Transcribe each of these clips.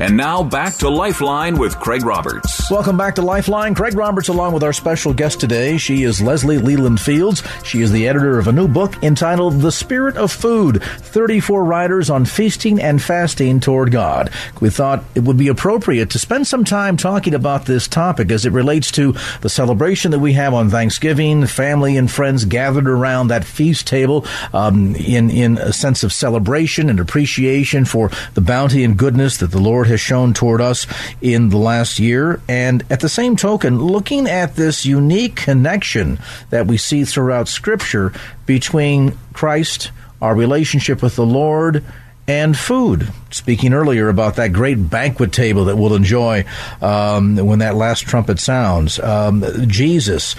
And now back to Lifeline with Craig Roberts. Welcome back to Lifeline. Craig Roberts, along with our special guest today. She is Leslie Leland Fields. She is the editor of a new book entitled The Spirit of Food 34 Writers on Feasting and Fasting Toward God. We thought it would be appropriate to spend some time talking about this topic as it relates to the celebration that we have on Thanksgiving, family and friends gathered around that feast table um, in, in a sense of celebration and appreciation for the bounty and goodness that the Lord Lord has shown toward us in the last year. And at the same token, looking at this unique connection that we see throughout Scripture between Christ, our relationship with the Lord, and food. Speaking earlier about that great banquet table that we'll enjoy um, when that last trumpet sounds. Um, Jesus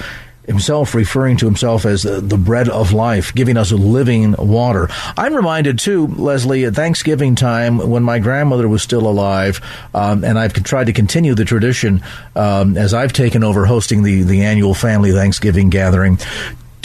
himself referring to himself as the, the, bread of life, giving us living water. I'm reminded too, Leslie, at Thanksgiving time when my grandmother was still alive, um, and I've tried to continue the tradition um, as I've taken over hosting the, the annual family Thanksgiving gathering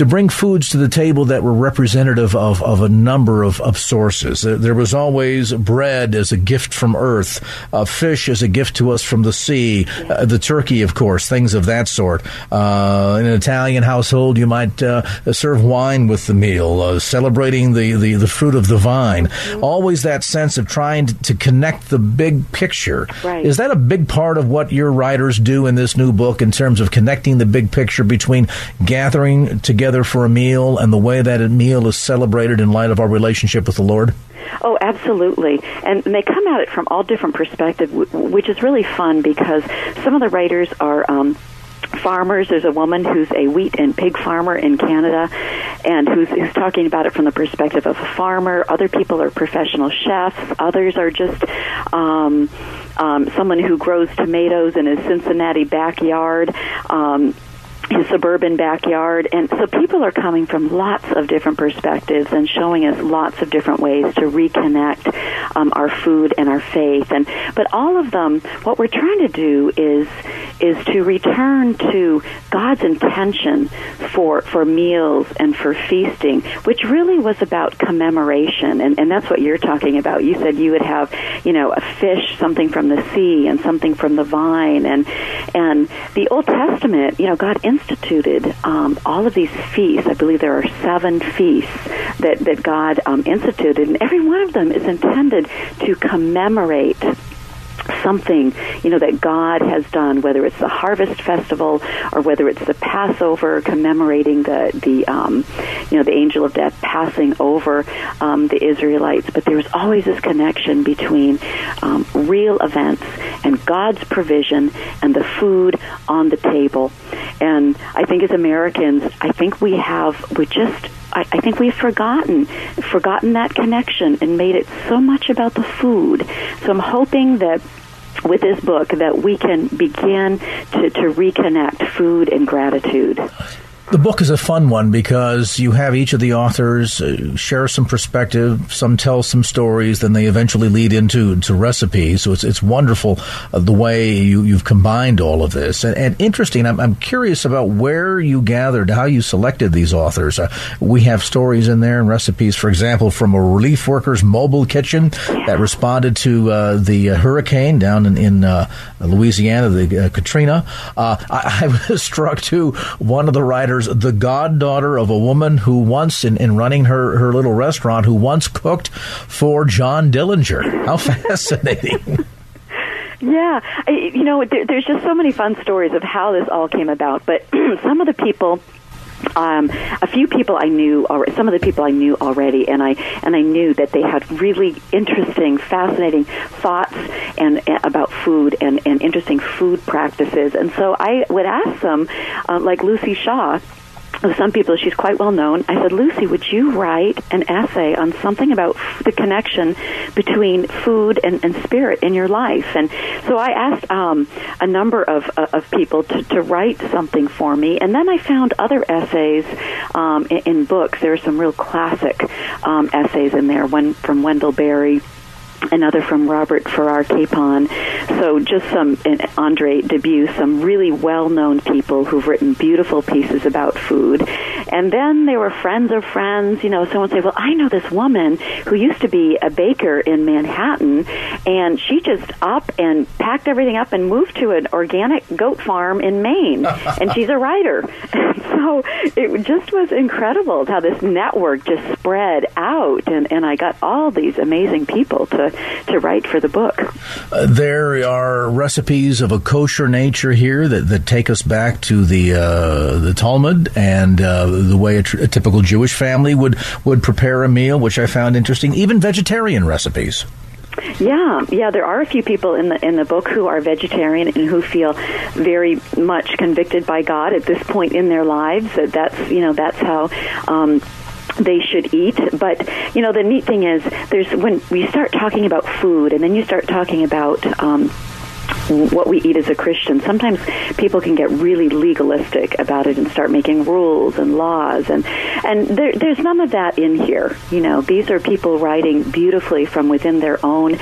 to bring foods to the table that were representative of, of a number of, of sources. There was always bread as a gift from earth, uh, fish as a gift to us from the sea, uh, the turkey, of course, things of that sort. Uh, in an Italian household, you might uh, serve wine with the meal, uh, celebrating the, the, the, fruit of the vine. Mm-hmm. Always that sense of trying to connect the big picture. Right. Is that a big part of what your writers do in this new book in terms of connecting the big picture between gathering together? Together for a meal and the way that a meal is celebrated in light of our relationship with the Lord? Oh, absolutely. And they come at it from all different perspectives, which is really fun because some of the writers are. Um, farmers. There's a woman who's a wheat and pig farmer in Canada, and who's, who's talking about it from the perspective of a farmer. Other people are professional chefs. Others are just um, um, someone who grows tomatoes in his Cincinnati backyard. Um, his suburban backyard. And so people are coming from lots of different perspectives and showing us lots of different ways to reconnect um, our food and our faith. And but all of them, what we're trying to do is is to return to God's intention for for meals and for feasting, which really was about commemoration. And, and that's what you're talking about. You said you would have, you know, a fish, something from the sea, and something from the vine, and and the Old Testament, you know, God instituted um, all of these feasts. I believe there are seven feasts that, that God um, instituted, and every one of them is intended to commemorate something you know that God has done, whether it's the Harvest Festival or whether it's the Passover commemorating the the um, you know the angel of death passing over um, the Israelites. But there's always this connection between um, real events and God's provision and the food on the table. And I think as Americans, I think we have we just I, I think we've forgotten forgotten that connection and made it so much about the food. So I'm hoping that with this book that we can begin to, to reconnect food and gratitude. The book is a fun one because you have each of the authors uh, share some perspective, some tell some stories, then they eventually lead into to recipes. So it's it's wonderful uh, the way you, you've combined all of this. And, and interesting, I'm, I'm, curious about where you gathered, how you selected these authors. Uh, we have stories in there and recipes, for example, from a relief workers mobile kitchen that responded to uh, the uh, hurricane down in, in Louisiana, the Katrina. I, I was struck too, one of the writers the goddaughter of a woman who once, in, in running her, her little restaurant, who once cooked for John Dillinger. How fascinating. Yeah, I, you know, there, there's just so many fun stories of how this all came about. But some of the people um, a few people I knew, or some of the people I knew already, and I and I knew that they had really interesting, fascinating thoughts and, and about food and, and interesting food practices. And so I would ask them, uh, like Luci Shaw, with some people, she's quite well known. I said, Luci, would you write an essay on something about f- the connection between food and, and spirit in your life? And so I asked um, a number of, uh, of people to, to write something for me. And then I found other essays um, in, in books. There are some real classic um, essays in there, one from Wendell Berry another from Robert Farrar Capon. So just some and Andre Dubus, some really well-known people who've written beautiful pieces about food. And then there were friends of friends. You know, someone say, "Well, I know this woman who used to be a baker in Manhattan, and she just up and packed everything up and moved to an organic goat farm in Maine, and she's a writer." so it just was incredible how this network just spread out, and and I got all these amazing people to to write for the book. Uh, there are recipes of a kosher nature here that, that take us back to the uh, the Talmud and uh, the way a, tr- a, typical Jewish family would would prepare a meal, which I found interesting. Even vegetarian recipes. Yeah, yeah, there are a few people in the in the book who are vegetarian and who feel very much convicted by God at this point in their lives. That that's you know that's how. Um, they should eat. But you know, the neat thing is, there's when we start talking about food, and then you start talking about. Um, what we eat as a Christian. Sometimes people can get really legalistic about it and start making rules and laws, and and there, there's none of that in here. You know, these are people writing beautifully from within their own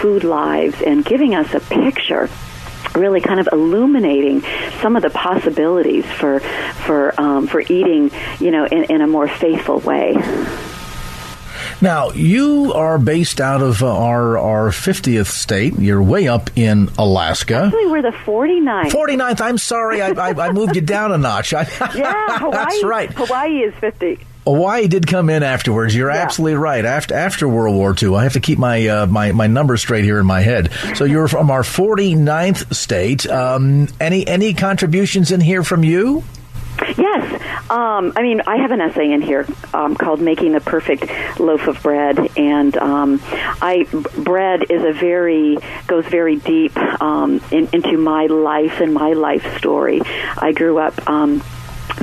food lives and giving us a picture really kind of illuminating some of the possibilities for for um, for eating, you know, in, in a more faithful way. Now, you are based out of uh, our our 50th state. You're way up in Alaska. Actually, we're the 49th. 49th. I'm sorry. I, I, I moved you down a notch. yeah, Hawaii. That's right. Hawaii is 50. Hawaii did come in afterwards. You're yeah. absolutely right. After after World War II, I have to keep my uh, my my numbers straight here in my head. So you're from our 49th state. Um, any any contributions in here from you? Yes. Um, I mean, I have an essay in here um, called "Making the Perfect Loaf of Bread," and um, I bread is a very goes very deep um, in, into my life and my life story. I grew up um,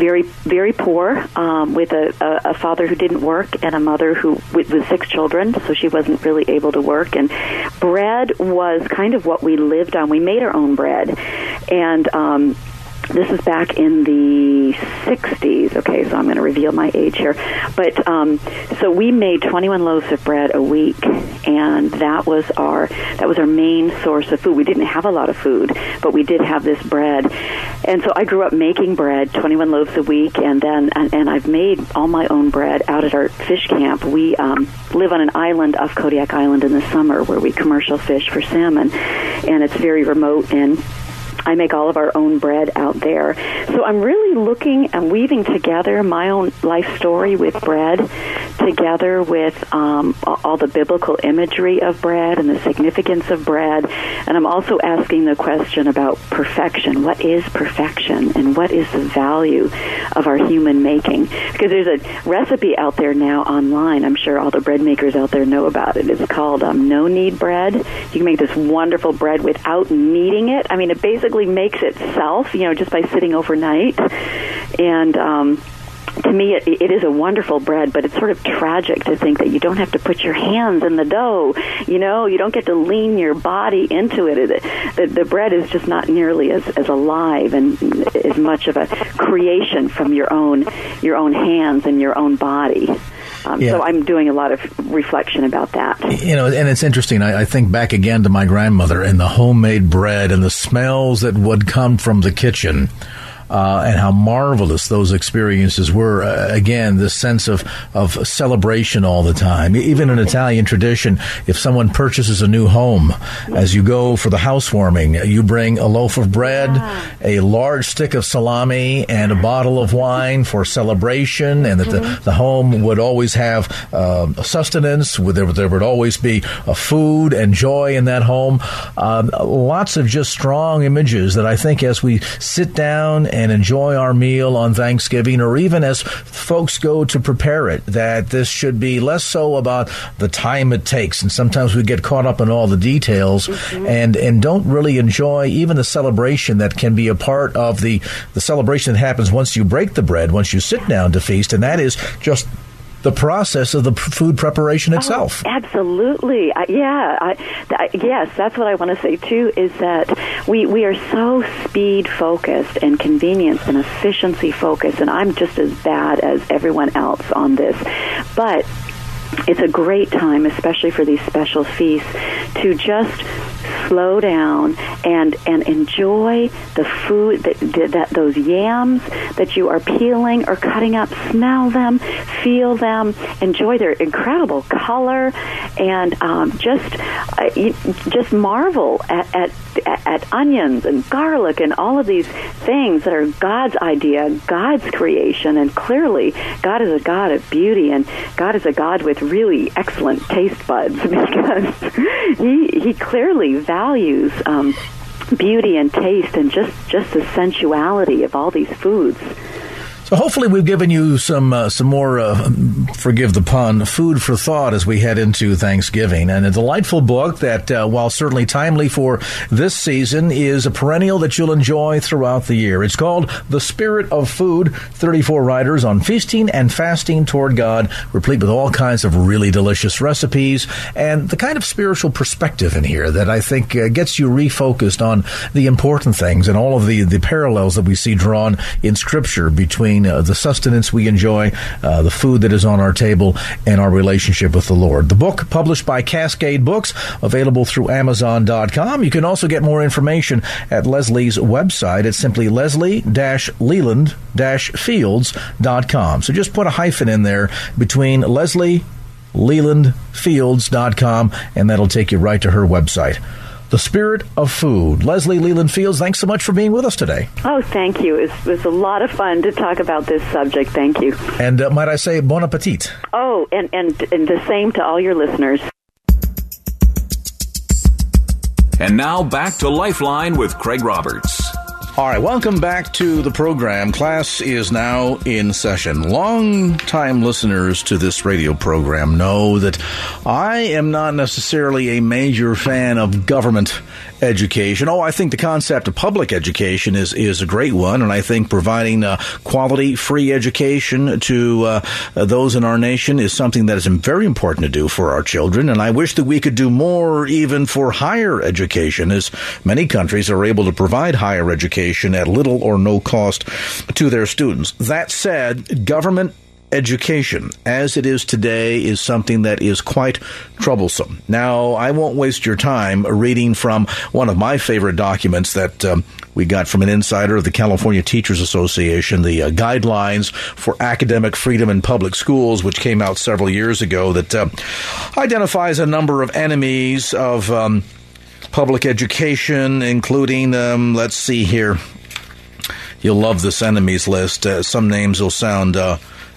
very very poor um, with a, a, a father who didn't work and a mother who with, with six children so she wasn't really able to work and bread was kind of what we lived on we made our own bread and um, this is back in the 60s. Okay, so I'm going to reveal my age here. But um, so we made 21 loaves of bread a week, and that was our that was our main source of food. We didn't have a lot of food, but we did have this bread. And so I grew up making bread, 21 loaves a week, and then and, and I've made all my own bread out at our fish camp. We um, live on an island off Kodiak Island in the summer where we commercial fish for salmon, and it's very remote and I make all of our own bread out there. So I'm really looking and weaving together my own life story with bread, together with um, all the biblical imagery of bread and the significance of bread. And I'm also asking the question about perfection. What is perfection? And what is the value of our human making? Because there's a recipe out there now online. I'm sure all the bread makers out there know about it. It's called um, no knead bread. You can make this wonderful bread without kneading it. I mean, it basically basically makes itself, you know, just by sitting overnight. And um, to me, it, it is a wonderful bread, but it's sort of tragic to think that you don't have to put your hands in the dough. You know, you don't get to lean your body into it. it the, the bread is just not nearly as, as alive and as much of a creation from your own your own hands and your own body. Um, yeah. So I'm doing a lot of reflection about that. You know, and it's interesting. I, I, think back again to my grandmother and the homemade bread and the smells that would come from the kitchen uh, and how marvelous those experiences were. Uh, again, this sense of, of celebration all the time. Even in Italian tradition, if someone purchases a new home, as you go for the housewarming, you bring a loaf of bread, a large stick of salami, and a bottle of wine for celebration, and that the, mm-hmm. the home would always have uh, sustenance, there, there would always be a food and joy in that home. Um, lots of just strong images that I think as we sit down and enjoy our meal on Thanksgiving, or even as folks go to prepare it, that this should be less so about the time it takes. And sometimes we get caught up in all the details mm-hmm. and, and don't really enjoy even the celebration that can be a part of the, the celebration that happens once you break the bread, once you sit down to feast. And that is just the process of the food preparation itself. Oh, absolutely, uh, yeah, I, th- yes, that's what I want to say too. Is that we we are so speed focused and convenience and efficiency focused, and I'm just as bad as everyone else on this, but it's a great time, especially for these special feasts, to just slow down and and enjoy the food that, that those yams that you are peeling or cutting up. Smell them, feel them, enjoy their incredible color, and um, just uh, just marvel at, at at onions and garlic and all of these things that are God's idea, God's creation, and clearly God is a God of beauty and God is a God with really excellent taste buds because he he clearly values um, beauty and taste and just just the sensuality of all these foods. So hopefully we've given you some uh, some more, uh, forgive the pun, food for thought as we head into Thanksgiving. And a delightful book that, uh, while certainly timely for this season, is a perennial that you'll enjoy throughout the year. It's called The Spirit of Food, 34 writers on feasting and fasting toward God, replete with all kinds of really delicious recipes and the kind of spiritual perspective in here that I think uh, gets you refocused on the important things and all of the, the parallels that we see drawn in Scripture between between uh, the sustenance we enjoy, uh, the food that is on our table, and our relationship with the Lord. The book, published by Cascade Books, available through Amazon.com. You can also get more information at Leslie's website. It's simply leslie-leland-fields.com. So just put a hyphen in there between Leslie lelandfields.com and that'll take you right to her website the spirit of food. Leslie Leland Fields, thanks so much for being with us today. Oh, thank you. It was, a lot of fun to talk about this subject. Thank you. And uh, might I say, bon appetit. Oh, and, and, and the same to all your listeners. And now back to Lifeline with Craig Roberts. All right, welcome back to the program. Class is now in session. Long time listeners to this radio program know that I am not necessarily a major fan of government education. Oh, I think the concept of public education is, is a great one, and I think providing uh, quality, free education to uh, those in our nation is something that is very important to do for our children. And I wish that we could do more even for higher education, as many countries are able to provide higher education at little or no cost to their students. That said, government education as it is today is something that is quite troublesome. Now, I won't waste your time reading from one of my favorite documents that um, we got from an insider of the California Teachers Association, the uh, Guidelines for Academic Freedom in Public Schools, which came out several years ago, that uh, identifies a number of enemies of um, public education, including, um, let's see here. You'll love this enemies list. Uh, some names will sound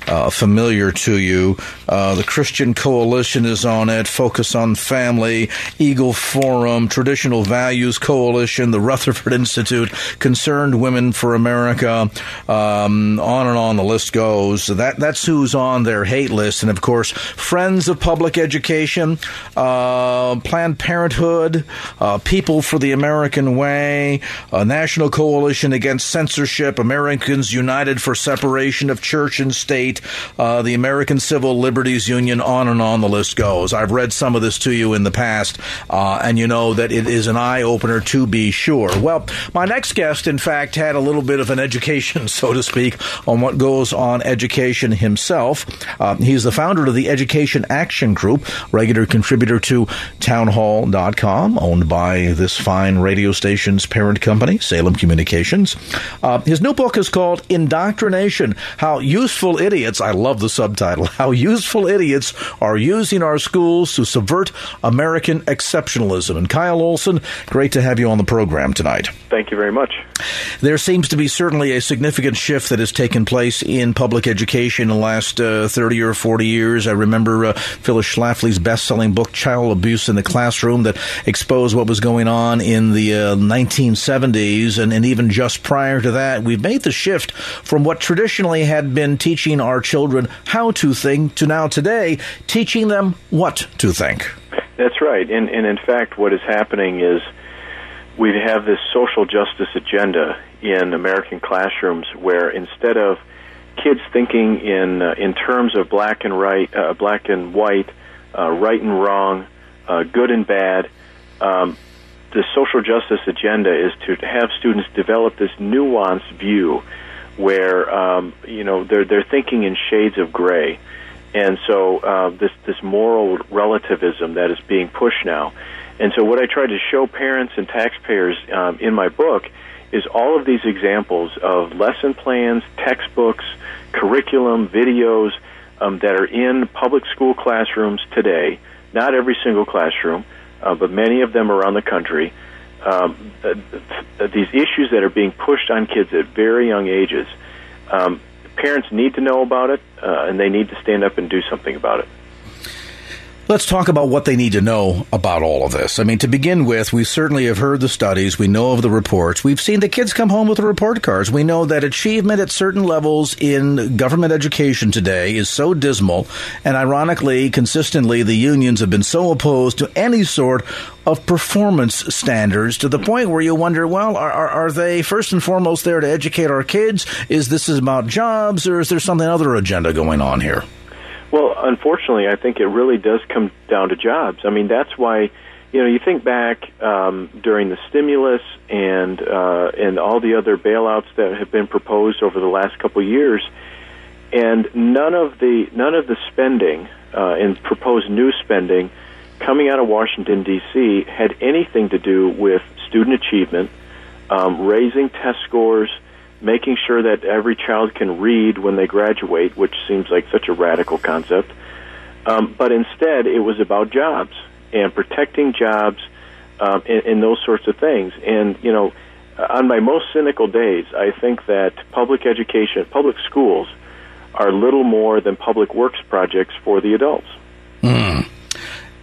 uh, uh, familiar to you. Uh, the Christian Coalition is on it, Focus on Family, Eagle Forum, Traditional Values Coalition, the Rutherford Institute, Concerned Women for America, um, on and on the list goes. That That's who's on their hate list. And of course, Friends of Public Education, uh, Planned Parenthood, uh, People for the American Way, National Coalition Against Censorship, Americans United for Separation of Church and State, uh, the American Civil Liberties Union, on and on the list goes. I've read some of this to you in the past, uh, and you know that it is an eye opener to be sure. Well, my next guest, in fact, had a little bit of an education, so to speak, on what goes on education himself. Uh, he's the founder of the Education Action Group, regular contributor to townhall.com, owned by this fine radio station's parent company, Salem Communications. Uh, his new book is called Indoctrination How Useful Idiots idiots, I love the subtitle, How Useful Idiots Are Using Our Schools to Subvert American Exceptionalism. And Kyle Olson, great to have you on the program tonight. Thank you very much. There seems to be certainly a significant shift that has taken place in public education in the last uh, 30 or 40 years. I remember uh, Phyllis Schlafly's best selling book, Child Abuse in the Classroom, that exposed what was going on in the uh, 1970s and, and even just prior to that. We've made the shift from what traditionally had been teaching our children how to think to now today teaching them what to think. That's right. And, and in fact, what is happening is we have this social justice agenda in American classrooms where instead of kids thinking in uh, in terms of black and right, uh, black and white, uh, right and wrong, uh, good and bad, um, the social justice agenda is to have students develop this nuanced view where um, you know they're they're thinking in shades of gray, and so uh, this this moral relativism that is being pushed now and so, what I try to show parents and taxpayers um, in my book is all of these examples of lesson plans, textbooks, curriculum, videos um, that are in public school classrooms today. Not every single classroom, uh, but many of them around the country. Um, uh, these issues that are being pushed on kids at very young ages. Um, parents need to know about it, uh, and they need to stand up and do something about it. Let's talk about what they need to know about all of this. I mean, to begin with, we certainly have heard the studies. We know of the reports. We've seen the kids come home with the report cards. We know that achievement at certain levels in government education today is so dismal. And ironically, consistently, the unions have been so opposed to any sort of performance standards to the point where you wonder, well, are, are, they first and foremost there to educate our kids? Is this about jobs or is there something other agenda going on here? Well, unfortunately, I think it really does come down to jobs. I mean, that's why you know you think back um, during the stimulus and uh, and all the other bailouts that have been proposed over the last couple of years, and none of the none of the spending uh, and proposed new spending coming out of Washington D.C. had anything to do with student achievement, um, raising test scores making sure that every child can read when they graduate, which seems like such a radical concept. Um, but instead, it was about jobs and protecting jobs um, and, and those sorts of things. And, you know, on my most cynical days, I think that public education, public schools, are little more than public works projects for the adults.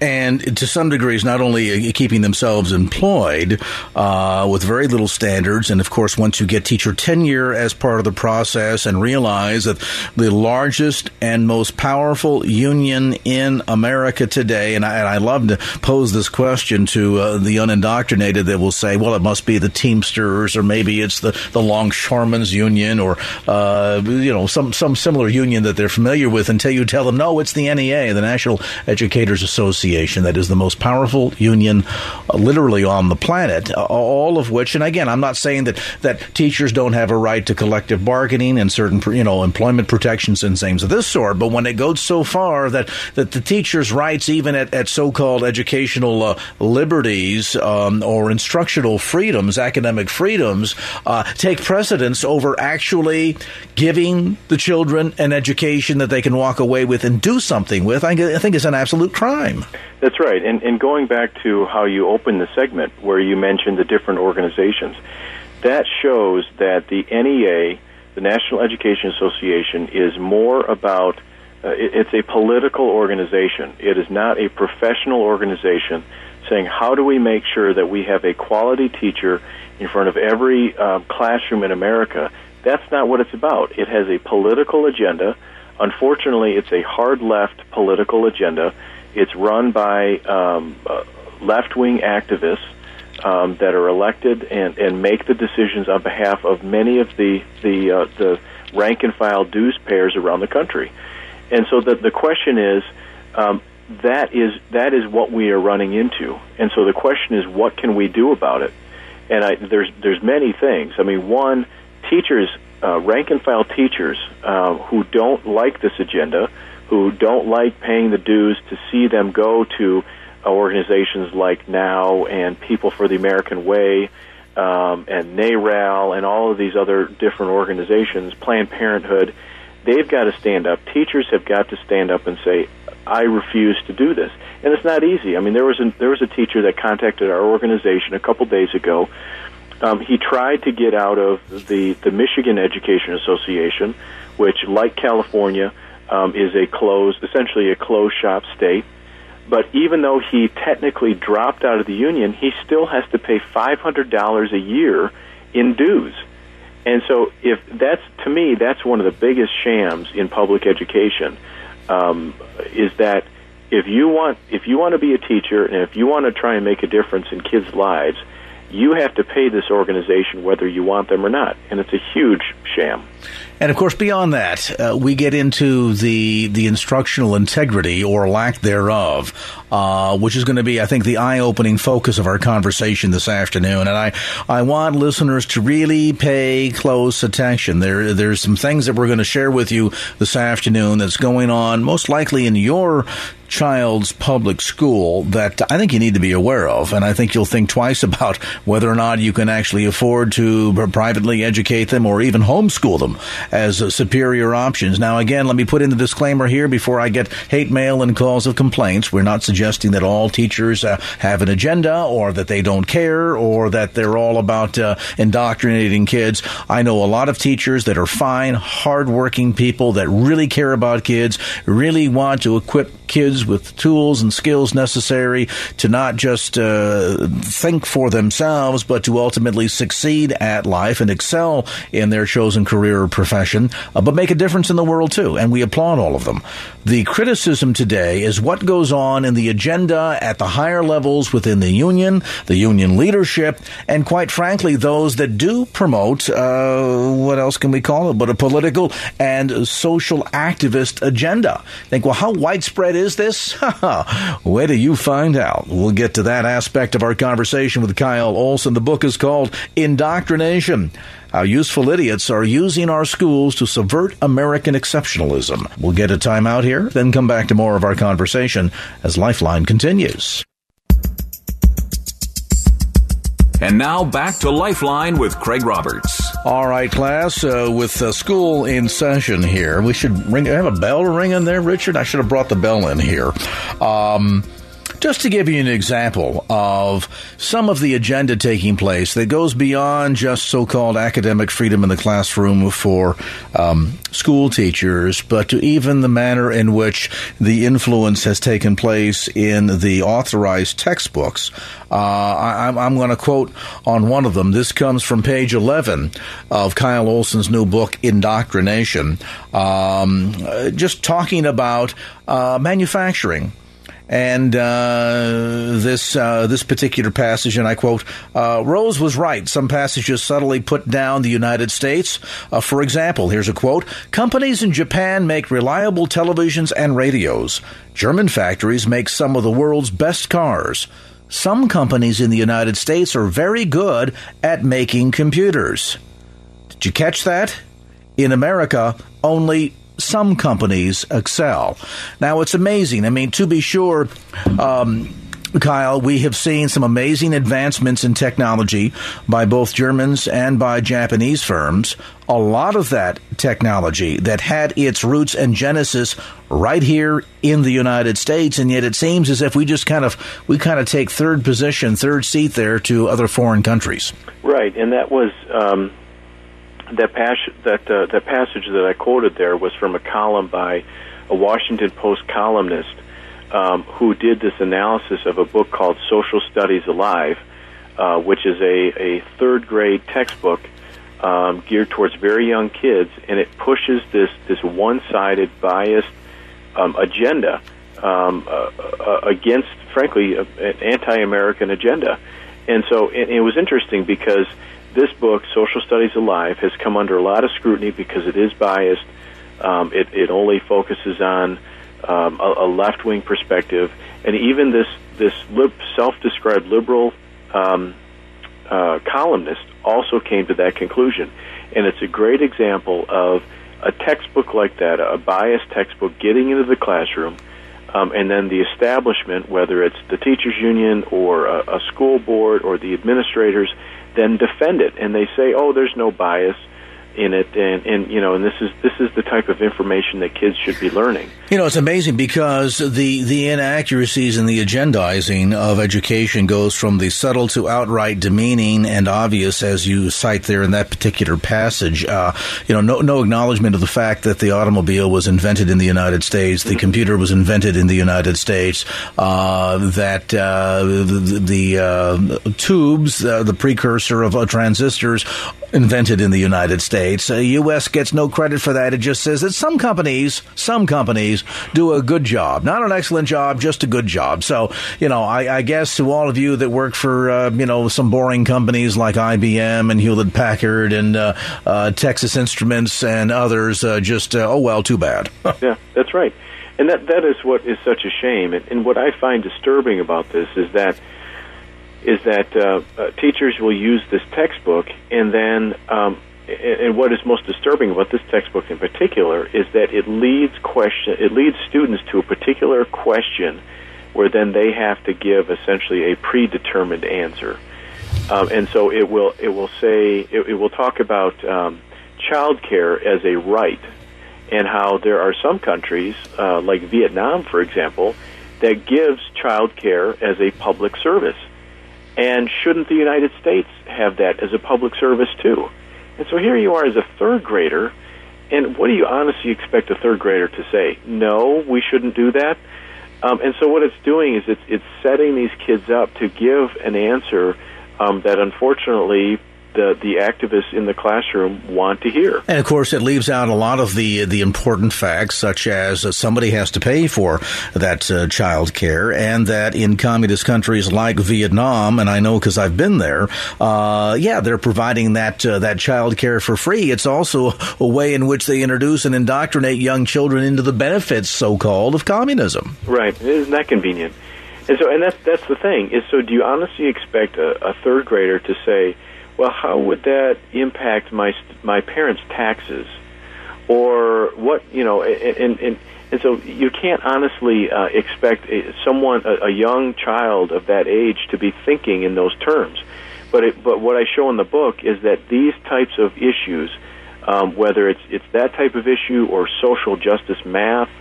And to some degrees, not only uh, keeping themselves employed uh, with very little standards, and of course, once you get teacher tenure as part of the process, and realize that the largest and most powerful union in America today, and I, and I love to pose this question to uh, the unindoctrinated that will say, well, it must be the Teamsters, or maybe it's the the Longshoremen's Union, or uh, you know some some similar union that they're familiar with, until you tell them, no, it's the NEA, the National Educators Association Association, that is the most powerful union uh, literally on the planet, uh, all of which, and again, I'm not saying that, that teachers don't have a right to collective bargaining and certain, you know, employment protections and things of this sort, but when it goes so far that, that the teacher's rights, even at, at so-called educational uh, liberties um, or instructional freedoms, academic freedoms, uh, take precedence over actually giving the children an education that they can walk away with and do something with, I, I think is an absolute crime. That's right. And, and going back to how you opened the segment where you mentioned the different organizations, that shows that the NEA, the National Education Association, is more about uh, it, it's a political organization. It is not a professional organization saying, how do we make sure that we have a quality teacher in front of every uh, classroom in America? That's not what it's about. It has a political agenda. Unfortunately, it's a hard left political agenda it's run by um, uh, left wing activists um, that are elected and, and make the decisions on behalf of many of the the uh, the rank and file dues payers around the country. And so the the question is. Um, that is that is what we are running into, and so the question is, what can we do about it? And I, there's there's many things. I mean, one, teachers, uh, rank and file teachers uh, who don't like this agenda, who don't like paying the dues to see them go to organizations like NOW and People for the American Way um, and NARAL and all of these other different organizations, Planned Parenthood. they've got to stand up. Teachers have got to stand up and say, "I refuse to do this." And it's not easy. I mean, there was a, there was a teacher that contacted our organization a couple days ago. Um, he tried to get out of the the Michigan Education Association, which, like California, um, is a closed, essentially a closed shop state. But even though he technically dropped out of the union, he still has to pay five hundred dollars a year in dues. And so, if that's to me, that's one of the biggest shams in public education. Um, is that if you want if you want to be a teacher and if you want to try and make a difference in kids' lives, you have to pay this organization whether you want them or not, and it's a huge sham. And of course, beyond that, uh, we get into the the instructional integrity or lack thereof, uh, which is going to be, I think, the eye opening focus of our conversation this afternoon. And I I want listeners to really pay close attention. There there's some things that we're going to share with you this afternoon that's going on, most likely in your child's public school that I think you need to be aware of. And I think you'll think twice about whether or not you can actually afford to privately educate them or even homeschool them as superior options. Now, again, let me put in the disclaimer here before I get hate mail and calls of complaints. We're not suggesting that all teachers uh, have an agenda or that they don't care or that they're all about uh, indoctrinating kids. I know a lot of teachers that are fine, hardworking people that really care about kids, really want to equip kids with tools and skills necessary to not just uh, think for themselves, but to ultimately succeed at life and excel in their chosen career or profession, uh, but make a difference in the world too. And we applaud all of them. The criticism today is what goes on in the agenda at the higher levels within the union, the union leadership, and quite frankly, those that do promote, uh, what else can we call it, but a political and social activist agenda. Think, well, how widespread is this? Where do you find out? We'll get to that aspect of our conversation with Kyle Olson. The book is called Indoctrination how useful idiots are using our schools to subvert American exceptionalism. We'll get a time out here, then come back to more of our conversation as Lifeline continues. And now back to Lifeline with Craig Roberts. All right, class. Uh, with uh, school in session here, we should ring. I have a bell ringing there, Richard. I should have brought the bell in here. Um, just to give you an example of some of the agenda taking place that goes beyond just so called academic freedom in the classroom for um, school teachers, but to even the manner in which the influence has taken place in the authorized textbooks. Uh, I, am going to quote on one of them. This comes from page 11 of Kyle Olson's new book, Indoctrination, um, just talking about uh, manufacturing and uh, this uh, this particular passage, and I quote: uh, "Rose was right. Some passages subtly put down the United States. Uh, for example, here's a quote: Companies in Japan make reliable televisions and radios. German factories make some of the world's best cars." Some companies in the United States are very good at making computers. Did you catch that? In America, only some companies excel. Now, it's amazing. I mean, to be sure, um, Kyle, we have seen some amazing advancements in technology by both Germans and by Japanese firms. A lot of that technology that had its roots and genesis right here in the United States, and yet it seems as if we just kind of we kind of take third position, third seat there to other foreign countries. Right, and that was um, that, pas- that, uh, that passage that I quoted there was from a column by a Washington Post columnist um, who did this analysis of a book called Social Studies Alive, uh, which is a, a third grade textbook um, geared towards very young kids, and it pushes this, this one sided, biased um, agenda um, uh, uh, against, frankly, an anti American agenda. And so it, it was interesting because this book, Social Studies Alive, has come under a lot of scrutiny because it is biased. Um, it, it only focuses on um, a, a left wing perspective, and even this this lib, self-described liberal um, uh, columnist also came to that conclusion. And it's a great example of a textbook like that, a biased textbook, getting into the classroom, um, and then the establishment, whether it's the teachers union or a, a school board or the administrators, then defend it and they say, "Oh, there's no bias." In it, and, and you know, and this is this is the type of information that kids should be learning. You know, it's amazing because the the inaccuracies in the agendizing of education goes from the subtle to outright demeaning and obvious, as you cite there in that particular passage. Uh, you know, no no acknowledgement of the fact that the automobile was invented in the United States, the computer was invented in the United States, uh, that uh, the, the uh, tubes, uh, the precursor of uh, transistors, invented in the United States. The U.S. gets no credit for that. It just says that some companies, some companies do a good job. Not an excellent job, just a good job. So, you know, I, I guess to all of you that work for, uh, you know, some boring companies like IBM and Hewlett Packard and uh, uh, Texas Instruments and others, uh, just, uh, oh, well, too bad. yeah, that's right. And that, that is what is such a shame. And, and what I find disturbing about this is that is that uh, uh, teachers will use this textbook and then um, and what is most disturbing about this textbook in particular is that it leads question it leads students to a particular question where then they have to give essentially a predetermined answer. Um, and so it will it will say it, it will talk about um, child care as a right and how there are some countries uh, like Vietnam for example that gives child care as a public service and shouldn't the United States have that as a public service too? And so here you are as a third grader, and what do you honestly expect a third grader to say? No, we shouldn't do that. Um, and so what it's doing is it's it's setting these kids up to give an answer um, that unfortunately the the activists in the classroom want to hear. And of course, it leaves out a lot of the the important facts, such as uh, somebody has to pay for that uh, child care, and that in communist countries like Vietnam, and I know because I've been there, uh, yeah, they're providing that uh, that child care for free. It's also a way in which they introduce and indoctrinate young children into the benefits, so called, of communism. Right? Isn't that convenient? And so, and that's that's the thing. Is so? Do you honestly expect a, a third grader to say? Well, how would that impact my my parents' taxes, or what you know? And and and so you can't honestly uh, expect someone, a, a young child of that age, to be thinking in those terms. But it, but what I show in the book is that these types of issues, um, whether it's it's that type of issue or social justice math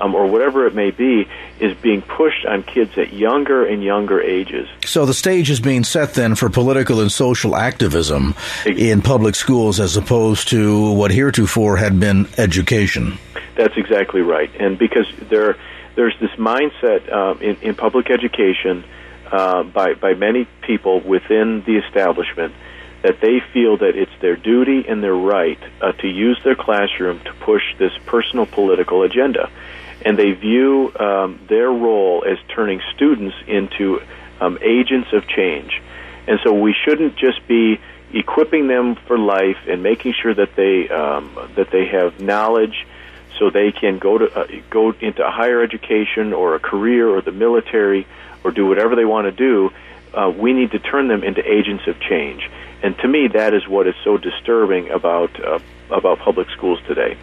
um, or whatever it may be, is being pushed on kids at younger and younger ages. So the stage is being set then for political and social activism in public schools as opposed to what heretofore had been education. That's exactly right. And because there, there's this mindset uh, in, in public education uh, by, by many people within the establishment that they feel that it's their duty and their right uh, to use their classroom to push this personal political agenda and they view um, their role as turning students into um, agents of change. And so we shouldn't just be equipping them for life and making sure that they um, that they have knowledge so they can go to uh, go into higher education or a career or the military or do whatever they want to do. Uh, we need to turn them into agents of change. And to me, that is what is so disturbing about uh, about public schools today.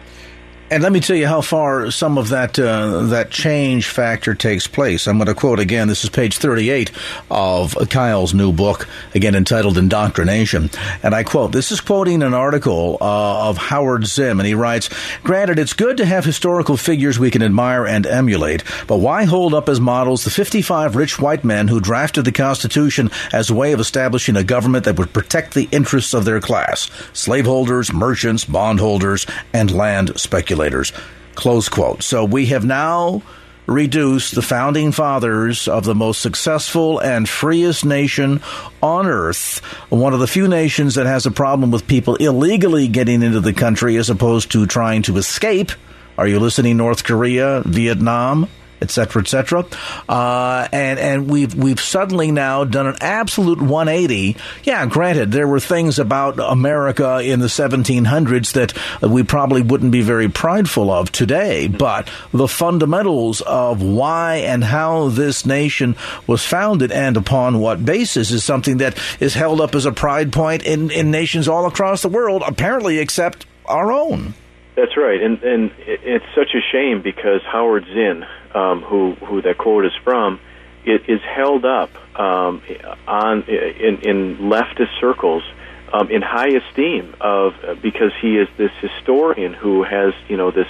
And let me tell you how far some of that uh, that change factor takes place. I'm going to quote again. This is page 38 of Kyle's new book, again entitled "Indoctrination," and I quote. This is quoting an article uh, of Howard Zinn, and he writes: "Granted, it's good to have historical figures we can admire and emulate, but why hold up as models the 55 rich white men who drafted the Constitution as a way of establishing a government that would protect the interests of their class: slaveholders, merchants, bondholders, and land speculators." Speculators. Close quote. So we have now reduced the founding fathers of the most successful and freest nation on earth, one of the few nations that has a problem with people illegally getting into the country as opposed to trying to escape. Are you listening, North Korea, Vietnam? Etc., etc. Uh, and and we've we've suddenly now done an absolute 180. Yeah, granted, there were things about America in the 1700s that we probably wouldn't be very prideful of today, but the fundamentals of why and how this nation was founded and upon what basis is something that is held up as a pride point in, in nations all across the world, apparently except our own. That's right, and and it's such a shame because Howard Zinn, um, who who that quote is from, it is held up um, on in, in leftist circles um, in high esteem of uh, because he is this historian who has you know this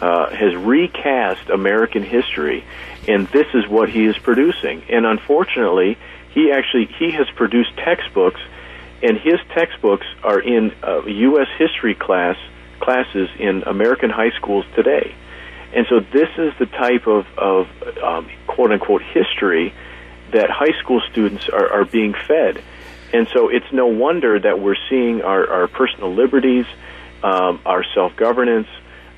uh, has recast American history, and this is what he is producing. And unfortunately, he actually he has produced textbooks, and his textbooks are in uh, U.S. history class classes in American high schools today. And so this is the type of, of um, quote unquote history that high school students are, are being fed. And so it's no wonder that we're seeing our, our personal liberties, um, our self governance,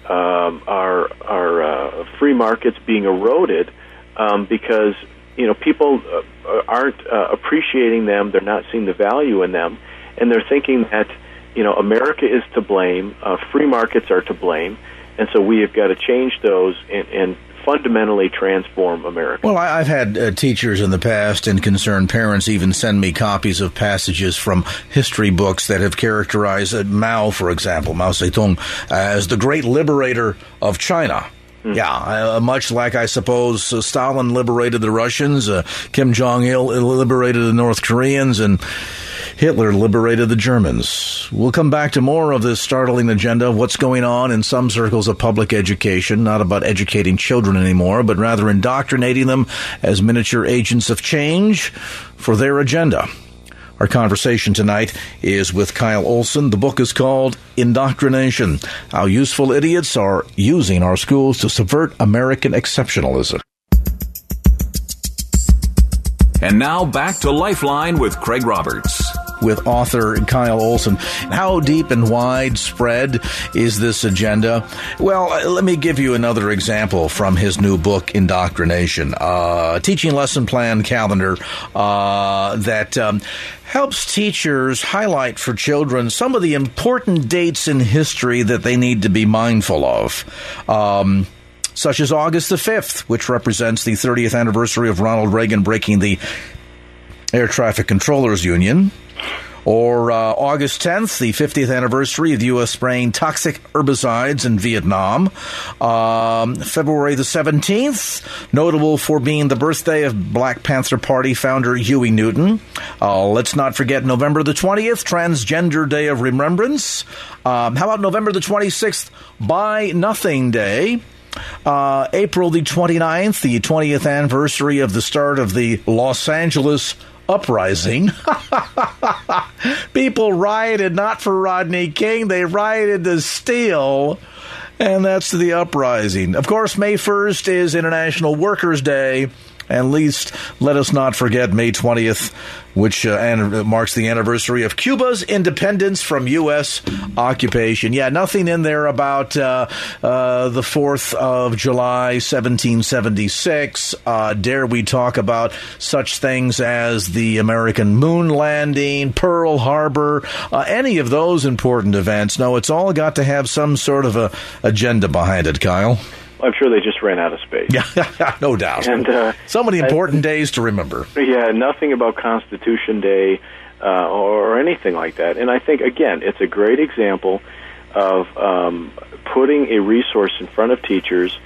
um, our, our uh, free markets being eroded um, because you know people uh, aren't uh, appreciating them, they're not seeing the value in them, and they're thinking that you know America is to blame, uh, free markets are to blame, and so we have got to change those and, and fundamentally transform America. Well, I, have had uh, teachers in the past and concerned parents even send me copies of passages from history books that have characterized uh, Mao, for example, Mao Zedong, as the great liberator of China. Hmm. Yeah, uh, much like I suppose uh, Stalin liberated the Russians, uh, Kim Jong Il liberated the North Koreans, and Hitler liberated the Germans. We'll come back to more of this startling agenda of what's going on in some circles of public education, not about educating children anymore, but rather indoctrinating them as miniature agents of change for their agenda. Our conversation tonight is with Kyle Olson. The book is called Indoctrination How Useful Idiots Are Using Our Schools to Subvert American Exceptionalism. And now back to Lifeline with Craig Roberts with author Kyle Olson. How deep and widespread is this agenda? Well, uh, let me give you another example from his new book, Indoctrination, uh, teaching lesson plan calendar uh, that. Um, helps teachers highlight for children some of the important dates in history that they need to be mindful of. Um, such as August the 5th, which represents the 30th anniversary of Ronald Reagan breaking the Air Traffic Controllers Union. Or uh, August 10th, the 50th anniversary of the U.S. spraying toxic herbicides in Vietnam. Um, February the 17th, notable for being the birthday of Black Panther Party founder Huey Newton. Uh, let's not forget November the 20th, Transgender Day of Remembrance. Um, how about November the 26th, Buy Nothing Day? Uh, April the 29th, the 20th anniversary of the start of the Los Angeles uprising. People rioted not for Rodney King, they rioted to steal. And that's the uprising. Of course, May 1st is International Workers' Day. And least, let us not forget May 20th, which uh, marks the anniversary of Cuba's independence from U.S. occupation. Yeah, nothing in there about uh, uh, the 4th of July, 1776. Uh, dare we talk about such things as the American moon landing, Pearl Harbor, uh, any of those important events? No, it's all got to have some sort of a agenda behind it, Kyle. I'm sure they just ran out of space. Yeah, no doubt. And uh, so many important I, days to remember. Yeah, nothing about Constitution Day uh, or anything like that. And I think again, it's a great example of um, putting a resource in front of teachers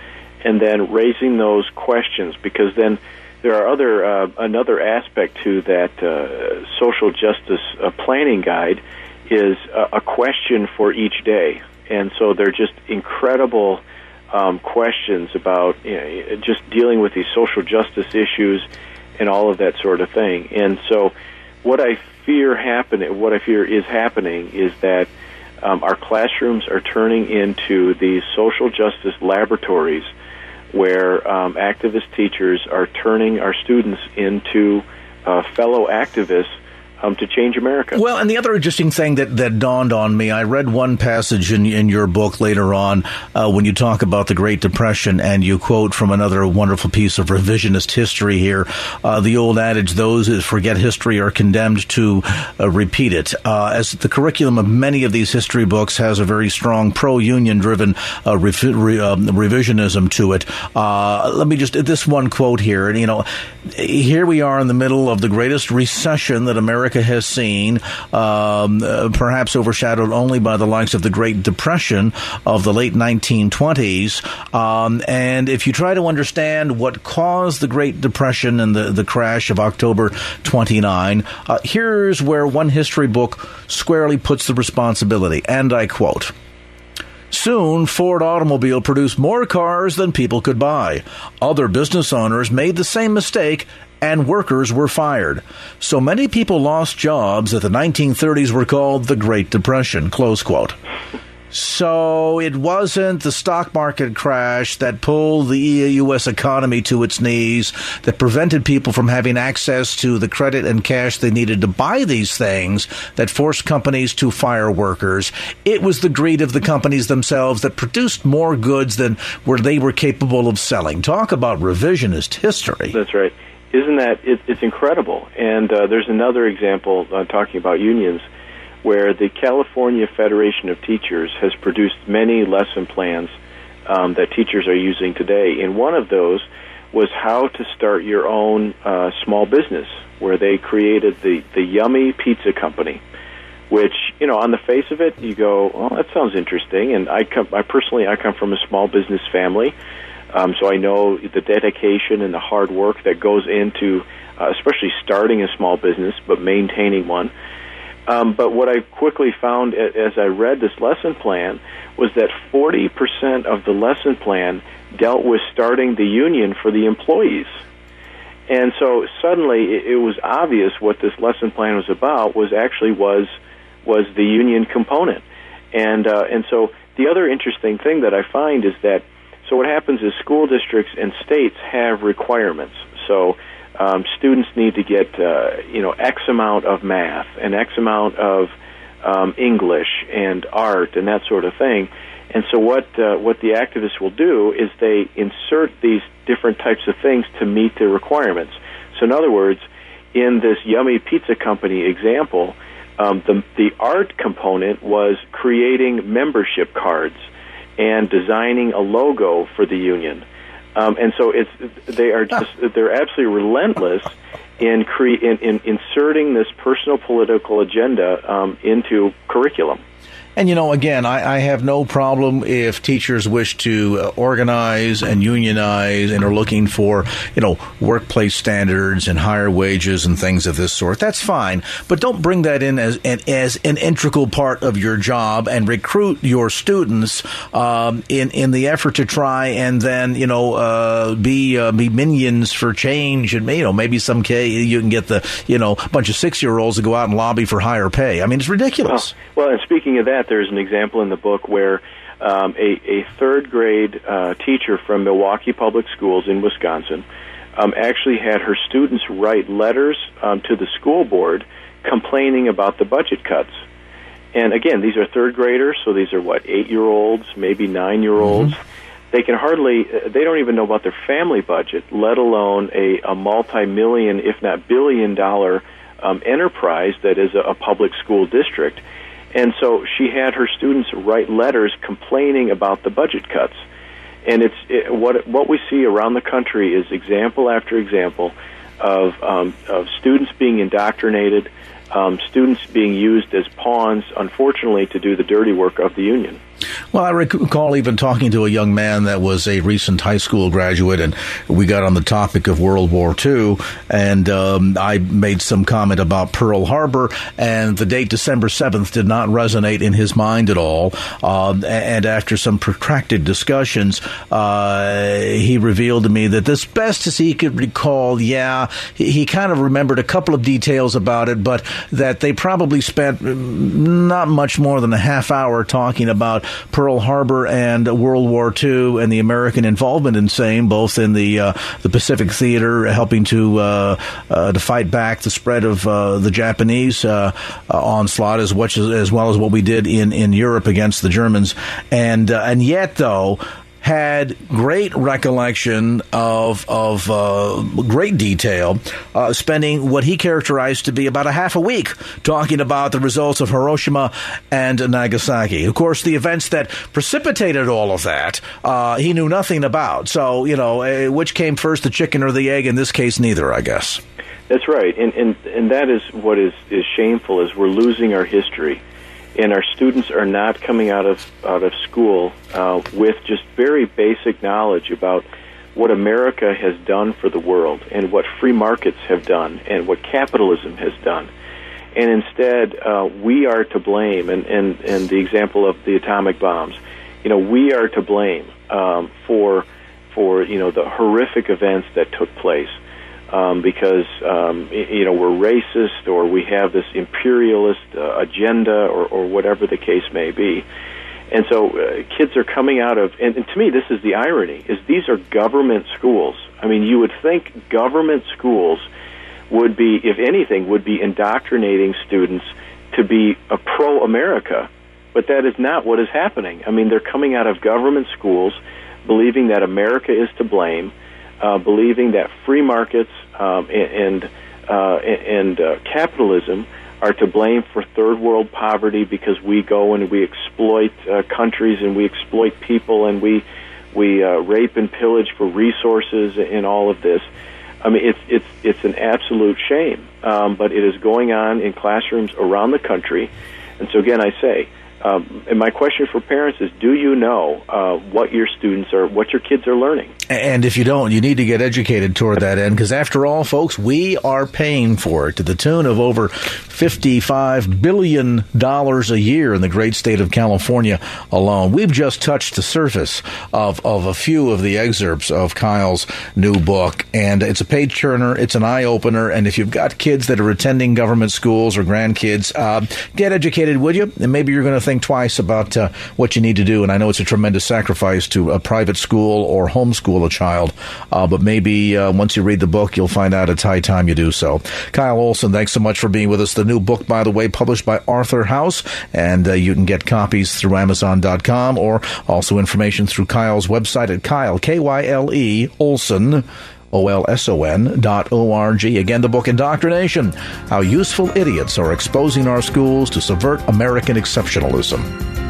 and then raising those questions because then there are other uh, another aspect to that uh, social justice uh, planning guide is a, a question for each day, and so they're just incredible um, questions about you know, just dealing with these social justice issues and all of that sort of thing. And so, what I fear happening, what I fear is happening, is that um, our classrooms are turning into these social justice laboratories where um, activist teachers are turning our students into uh, fellow activists um, to change America. Well, and the other interesting thing that, that dawned on me, I read one passage in, in your book later on uh, when you talk about the Great Depression, and you quote from another wonderful piece of revisionist history here uh, the old adage, those who forget history are condemned to uh, repeat it. Uh, as the curriculum of many of these history books has a very strong pro union driven uh, re- um, revisionism to it. Uh, let me just, this one quote here, and you know, here we are in the middle of the greatest recession that America America has seen, um, uh, perhaps overshadowed only by the likes of the Great Depression of the late 1920s. Um, and if you try to understand what caused the Great Depression and the, the crash of October 29, uh, here's where one history book squarely puts the responsibility. And I quote, Soon, Ford Automobile produced more cars than people could buy. Other business owners made the same mistake and workers were fired. So many people lost jobs that the 1930s were called the Great Depression. Close quote. So it wasn't the stock market crash that pulled the U.S. economy to its knees, that prevented people from having access to the credit and cash they needed to buy these things, that forced companies to fire workers. It was the greed of the companies themselves that produced more goods than where they were capable of selling. Talk about revisionist history. That's right. Isn't that it, it's incredible? And uh, there's another example uh, talking about unions where the California Federation of Teachers has produced many lesson plans um, that teachers are using today. And one of those was how to start your own uh, small business, where they created the, the Yummy Pizza Company, which, you know, on the face of it, you go, well, that sounds interesting. And I, come, I personally, I come from a small business family, um, so I know the dedication and the hard work that goes into, uh, especially starting a small business, but maintaining one. Um, but what I quickly found as I read this lesson plan was that 40% of the lesson plan dealt with starting the union for the employees. And so suddenly it, was obvious what this lesson plan was about was actually was was the union component. And uh, and so the other interesting thing that I find is that so what happens is school districts and states have requirements. So um, students need to get uh, you know X amount of math and X amount of um, English and art and that sort of thing. And so what uh, what the activists will do is they insert these different types of things to meet the requirements. So in other words, in this Yummy Pizza Company example, um, the the art component was creating membership cards and designing a logo for the union. Um, and so it's they are just they're absolutely relentless in, cre- in, in inserting this personal political agenda um, into curriculum. And you know, again, I, I, have no problem if teachers wish to uh, organize and unionize and are looking for, you know, workplace standards and higher wages and things of this sort. That's fine, but don't bring that in as an, as an integral part of your job and recruit your students um, in in the effort to try and then you know uh, be uh, be minions for change and you know maybe some K you can get the you know bunch of six year olds to go out and lobby for higher pay. I mean, it's ridiculous. Well, well and speaking of that there's an example in the book where um, a, a third grade uh, teacher from Milwaukee Public Schools in Wisconsin um, actually had her students write letters um, to the school board complaining about the budget cuts. And again, these are third graders, so these are what eight year olds, maybe nine year olds. Mm-hmm. They can hardly, uh, they don't even know about their family budget, let alone a, a multi million, if not billion dollar um, enterprise that is a, a public school district. And so she had her students write letters complaining about the budget cuts. And it's it, what what we see around the country is example after example of um, of students being indoctrinated, um, students being used as pawns, unfortunately, to do the dirty work of the union. Well, I recall even talking to a young man that was a recent high school graduate, and we got on the topic of World War II, and um, I made some comment about Pearl Harbor, and the date December 7th did not resonate in his mind at all. Um, and after some protracted discussions, uh, he revealed to me that as best as he could recall, yeah, he, he kind of remembered a couple of details about it, but that they probably spent not much more than a half hour talking about Pearl Harbor and World War II and the American involvement in same, both in the uh, the Pacific theater, helping to uh, uh, to fight back the spread of uh, the Japanese uh, onslaught as much as, as well as what we did in, in Europe against the Germans, and and yet though had great recollection of of uh, great detail, uh, spending what he characterized to be about a half a week talking about the results of Hiroshima and Nagasaki. Of course, the events that precipitated all of that, uh, he knew nothing about. So, you know, uh, which came first, the chicken or the egg? In this case, neither, I guess. That's right, and and and that is what is is shameful is we're losing our history, and our students are not coming out of out of school uh, with just very basic knowledge about what America has done for the world and what free markets have done and what capitalism has done. And instead, uh, we are to blame. And, and, and the example of the atomic bombs, you know, we are to blame um, for for you know the horrific events that took place. Um, because um, you know we're racist or we have this imperialist uh, agenda or, or whatever the case may be, and so uh, kids are coming out of, and, and to me, this is the irony: is these are government schools. I mean, you would think government schools would be, if anything, would be indoctrinating students to be a pro-America, but that is not what is happening. I mean, they're coming out of government schools, believing that America is to blame, uh, believing that free markets um, and and, uh, and uh, capitalism are to blame for third world poverty because we go and we exploit uh, countries and we exploit people and we we uh, rape and pillage for resources in all of this. I mean, it's it's it's an absolute shame, um, but it is going on in classrooms around the country. And so again, I say, um, and my question for parents is: Do you know uh, what your students are, what your kids are learning? And if you don't, you need to get educated toward that end, because after all, folks, we are paying for it to the tune of over fifty-five billion dollars a year in the great state of California alone. We've just touched the surface of of a few of the excerpts of Kyle's new book, and it's a page turner, it's an eye opener, and if you've got kids that are attending government schools or grandkids, uh, get educated, would you? And maybe you're going to think twice about uh, what you need to do. And I know it's a tremendous sacrifice to a private school or homeschool a child, uh, but maybe uh, once you read the book, you'll find out it's high time you do so. Kyle Olson, thanks so much for being with us. The new book, by the way, published by AuthorHouse, and uh, you can get copies through Amazon.com or also information through Kyle's website at Kyle, K Y L E, Olson. O-L-S-O-N dot O-R-G. Again, the book Indoctrination, How Useful Idiots Are Exposing Our Schools to Subvert American Exceptionalism.